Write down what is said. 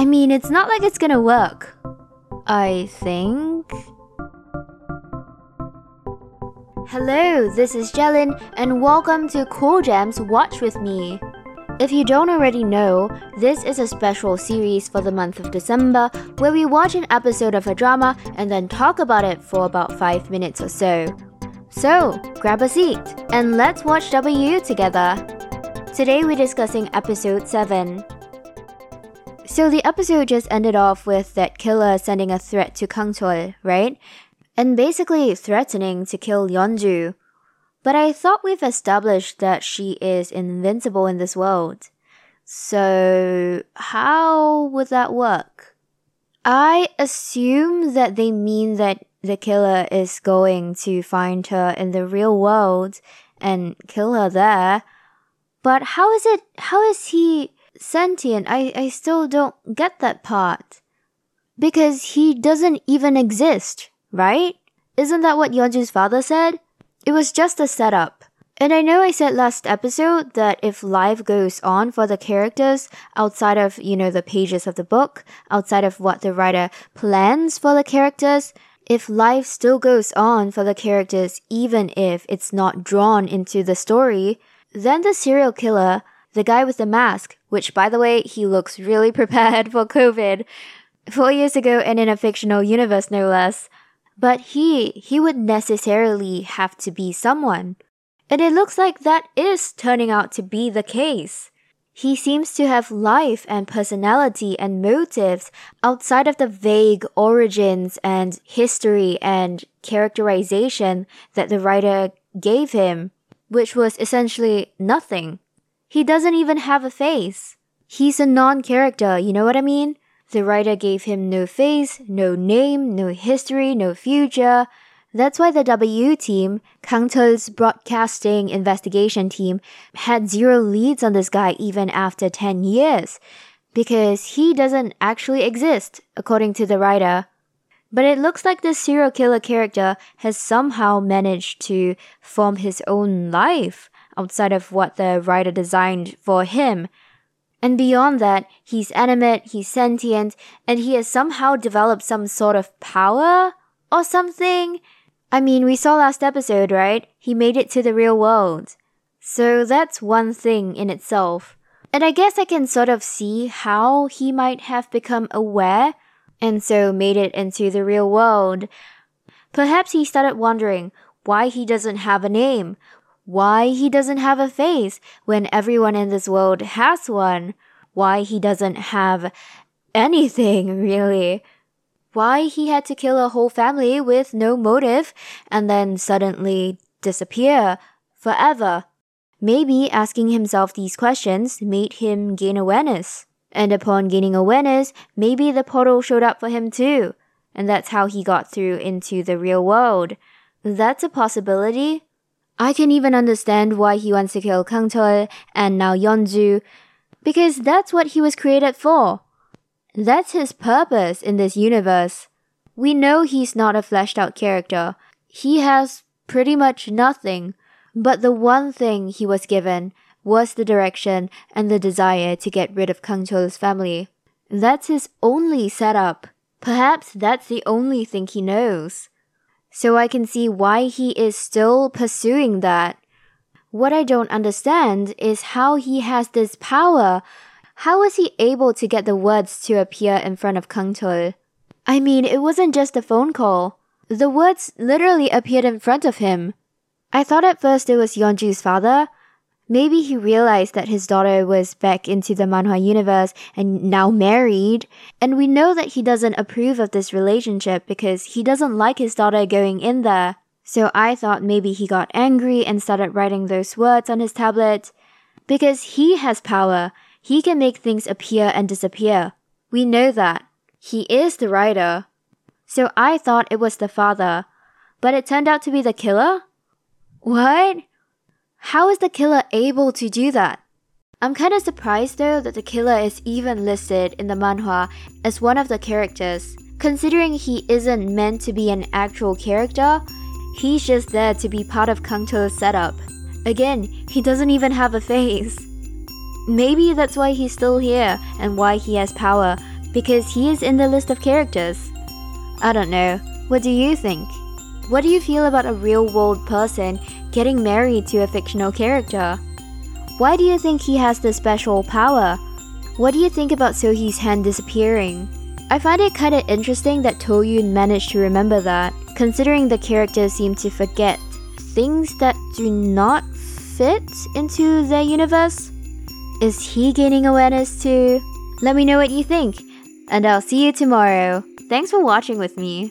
I mean, it's not like it's gonna work. I think. Hello, this is Jellin, and welcome to Cool Gems Watch With Me. If you don't already know, this is a special series for the month of December where we watch an episode of a drama and then talk about it for about 5 minutes or so. So, grab a seat and let's watch W together. Today we're discussing episode 7. So the episode just ended off with that killer sending a threat to Kang Chul, right? And basically threatening to kill Yeonju. But I thought we've established that she is invincible in this world. So, how would that work? I assume that they mean that the killer is going to find her in the real world and kill her there. But how is it, how is he sentient? I, I still don't get that part. Because he doesn't even exist, right? Isn't that what Yeonju's father said? It was just a setup. And I know I said last episode that if life goes on for the characters outside of, you know, the pages of the book, outside of what the writer plans for the characters, if life still goes on for the characters even if it's not drawn into the story, then the serial killer, the guy with the mask, which by the way, he looks really prepared for COVID, four years ago and in a fictional universe no less, but he, he would necessarily have to be someone. And it looks like that is turning out to be the case. He seems to have life and personality and motives outside of the vague origins and history and characterization that the writer gave him, which was essentially nothing. He doesn't even have a face. He's a non character, you know what I mean? The writer gave him no face, no name, no history, no future. That's why the W team, Kang Chul's broadcasting investigation team, had zero leads on this guy even after 10 years. Because he doesn't actually exist, according to the writer. But it looks like this serial killer character has somehow managed to form his own life outside of what the writer designed for him and beyond that, he's animate, he's sentient, and he has somehow developed some sort of power or something. I mean, we saw last episode, right? He made it to the real world. So that's one thing in itself. And I guess I can sort of see how he might have become aware and so made it into the real world. Perhaps he started wondering why he doesn't have a name, why he doesn't have a face when everyone in this world has one, why he doesn't have anything really, why he had to kill a whole family with no motive and then suddenly disappear forever. Maybe asking himself these questions made him gain awareness. And upon gaining awareness, maybe the portal showed up for him too. And that's how he got through into the real world. That's a possibility. I can even understand why he wants to kill Kang Chul and now Yeonju, because that's what he was created for. That's his purpose in this universe. We know he's not a fleshed out character. He has pretty much nothing, but the one thing he was given was the direction and the desire to get rid of Kang Chul's family. That's his only setup. Perhaps that's the only thing he knows. So I can see why he is still pursuing that. What I don't understand is how he has this power. How was he able to get the words to appear in front of Kang Chul? I mean, it wasn't just a phone call. The words literally appeared in front of him. I thought at first it was Yeonju's father, Maybe he realized that his daughter was back into the manhwa universe and now married. And we know that he doesn't approve of this relationship because he doesn't like his daughter going in there. So I thought maybe he got angry and started writing those words on his tablet. Because he has power, he can make things appear and disappear. We know that. He is the writer. So I thought it was the father. But it turned out to be the killer? What? How is the killer able to do that? I'm kind of surprised though that the killer is even listed in the manhwa as one of the characters. Considering he isn't meant to be an actual character, he's just there to be part of Kang Chul's setup. Again, he doesn't even have a face. Maybe that's why he's still here and why he has power, because he is in the list of characters. I don't know. What do you think? What do you feel about a real world person getting married to a fictional character? Why do you think he has this special power? What do you think about Sohee's hand disappearing? I find it kinda interesting that Doyun managed to remember that, considering the characters seem to forget things that do not fit into their universe. Is he gaining awareness too? Let me know what you think, and I'll see you tomorrow. Thanks for watching with me.